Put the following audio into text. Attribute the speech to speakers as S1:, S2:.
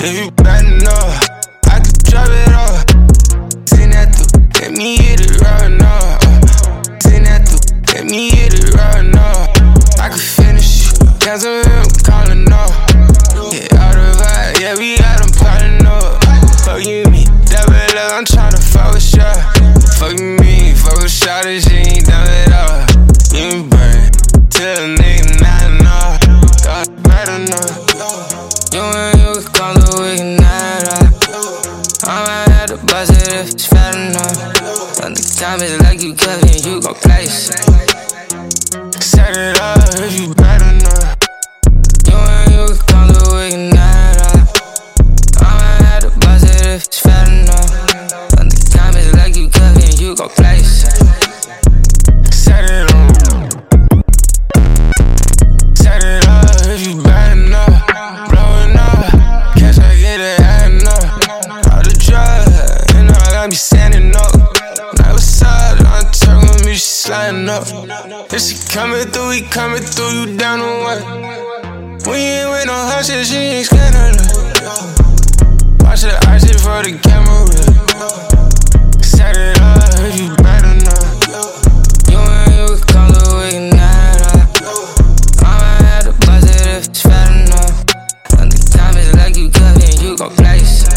S1: If you bad enough, I can drop it off. Send that through, let me hit it right now. Send that through, let me hit it right now. I could finish you, cancel him, calling off. Yeah, out of vibe, yeah, we got them piling up. Fuck you, me, double up, I'm tryna fuck with ya. Fuck me, fuck with shot, it if it's fat enough. But the comments like you Kevin, you gon' place. Set it up if you bad enough. You and you can come to we can night out. I might have it if it's fat enough. But the comments like you Kevin, you gon' place. Set it up. Set it up if you bad enough. Blowing up, catch I get it adding up. Be standing up. Now side on turn with me, she sliding up. If she coming through, we coming through, you down on what? We ain't with no hushes, she ain't scanning up. Watch the eyes for the camera. Set it up if you bad enough. You and you come the way Mama had a budget if it's fat enough. When the time is like you cut and you gon' flex.